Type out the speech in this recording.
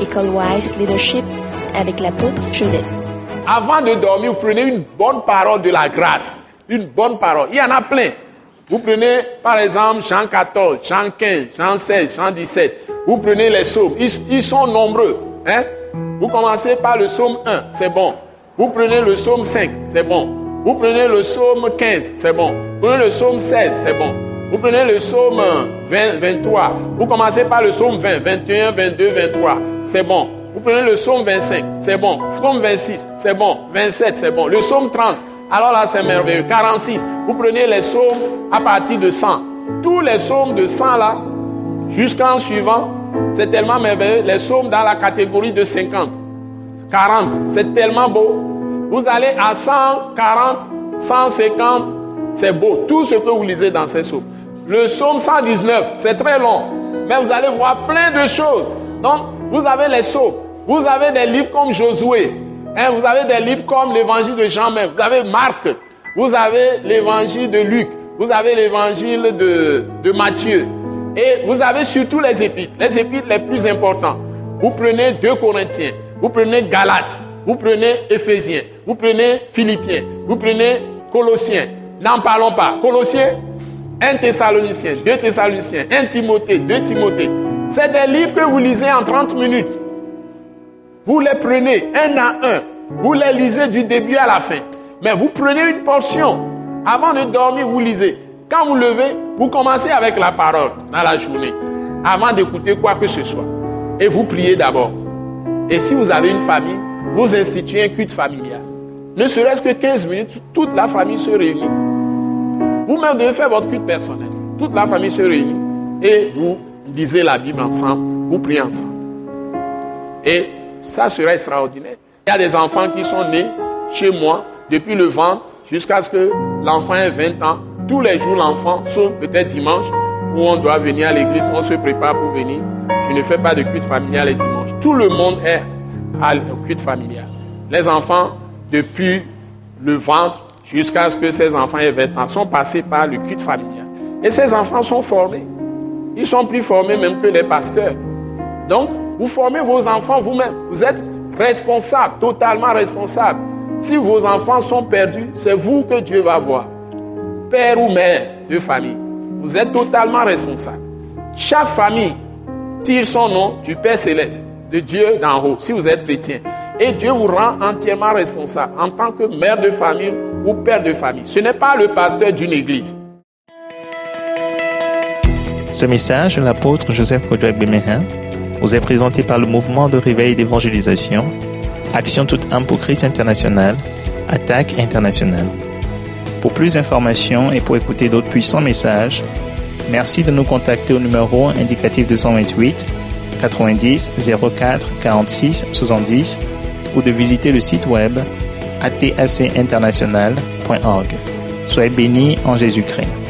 École Wise Leadership avec l'apôtre Joseph. Avant de dormir, vous prenez une bonne parole de la grâce. Une bonne parole. Il y en a plein. Vous prenez, par exemple, Jean 14, Jean 15, Jean 16, Jean 17. Vous prenez les psaumes. Ils, sont nombreux. Hein? Vous commencez par le psaume 1, c'est bon. Vous prenez le psaume 5, c'est bon. Vous prenez le psaume 15, c'est bon. Vous prenez le psaume 16, c'est bon. Vous prenez le psaume 20, 23. Vous commencez par le psaume 20, 21, 22, 23. C'est bon. Vous prenez le psaume 25, c'est bon. Psaume 26, c'est bon. 27, c'est bon. Le psaume 30, alors là, c'est merveilleux. 46, vous prenez les psaumes à partir de 100. Tous les psaumes de 100 là, jusqu'en suivant, c'est tellement merveilleux. Les psaumes dans la catégorie de 50, 40, c'est tellement beau. Vous allez à 140, 150, c'est beau. Tout ce que vous lisez dans ces psaumes. Le psaume 119, c'est très long, mais vous allez voir plein de choses. Donc, vous avez les psaumes, vous avez des livres comme Josué, hein, vous avez des livres comme l'évangile de Jean même, vous avez Marc, vous avez l'évangile de Luc, vous avez l'évangile de, Matthieu, et vous avez surtout les épîtres, les épîtres les plus importants. Vous prenez 2 Corinthiens, vous prenez Galates, vous prenez Éphésiens, vous prenez Philippiens, vous prenez Colossiens. N'en parlons pas. Colossiens, 1 Thessalonicien, 2 Thessaloniciens, 1 Timothée, 2 Timothée. C'est des livres que vous lisez en 30 minutes. Vous les prenez un à un. Vous les lisez du début à la fin. Mais vous prenez une portion. Avant de dormir, vous lisez. Quand vous levez, vous commencez avec la parole dans la journée. Avant d'écouter quoi que ce soit. Et vous priez d'abord. Et si vous avez une famille, vous instituez un culte familial. Ne serait-ce que 15 minutes, toute la famille se réunit. Vous-même devez faire votre culte personnel. Toute la famille se réunit et vous lisez la Bible ensemble, vous priez ensemble. Et ça sera extraordinaire. Il y a des enfants qui sont nés chez moi depuis le ventre jusqu'à ce que l'enfant ait 20 ans. Tous les jours, l'enfant, sauf peut-être dimanche, où on doit venir à l'église, on se prépare pour venir. Je ne fais pas de culte familial les dimanches. Tout le monde est à culte familial. Les enfants, depuis le ventre jusqu'à ce que ces enfants aient 20 ans, sont passés par le culte familial. Et ces enfants sont formés. Ils sont plus formés même que les pasteurs. Donc, vous formez vos enfants vous-même. Vous êtes responsable, totalement responsable. Si vos enfants sont perdus, c'est vous que Dieu va voir. Père ou mère de famille. Vous êtes totalement responsable. Chaque famille tire son nom du Père céleste, de Dieu d'en haut, si vous êtes chrétien. Et Dieu vous rend entièrement responsable en tant que mère de famille ou père de famille. Ce n'est pas le pasteur d'une église. Ce message de l'apôtre Joseph Kodouak Bemehin vous est présenté par le mouvement de réveil d'évangélisation, Action toute âme pour Christ international, Attaque internationale. Pour plus d'informations et pour écouter d'autres puissants messages, merci de nous contacter au numéro indicatif 228 90 04 46 70 ou de visiter le site web atacinternational.org. Soyez bénis en Jésus-Christ.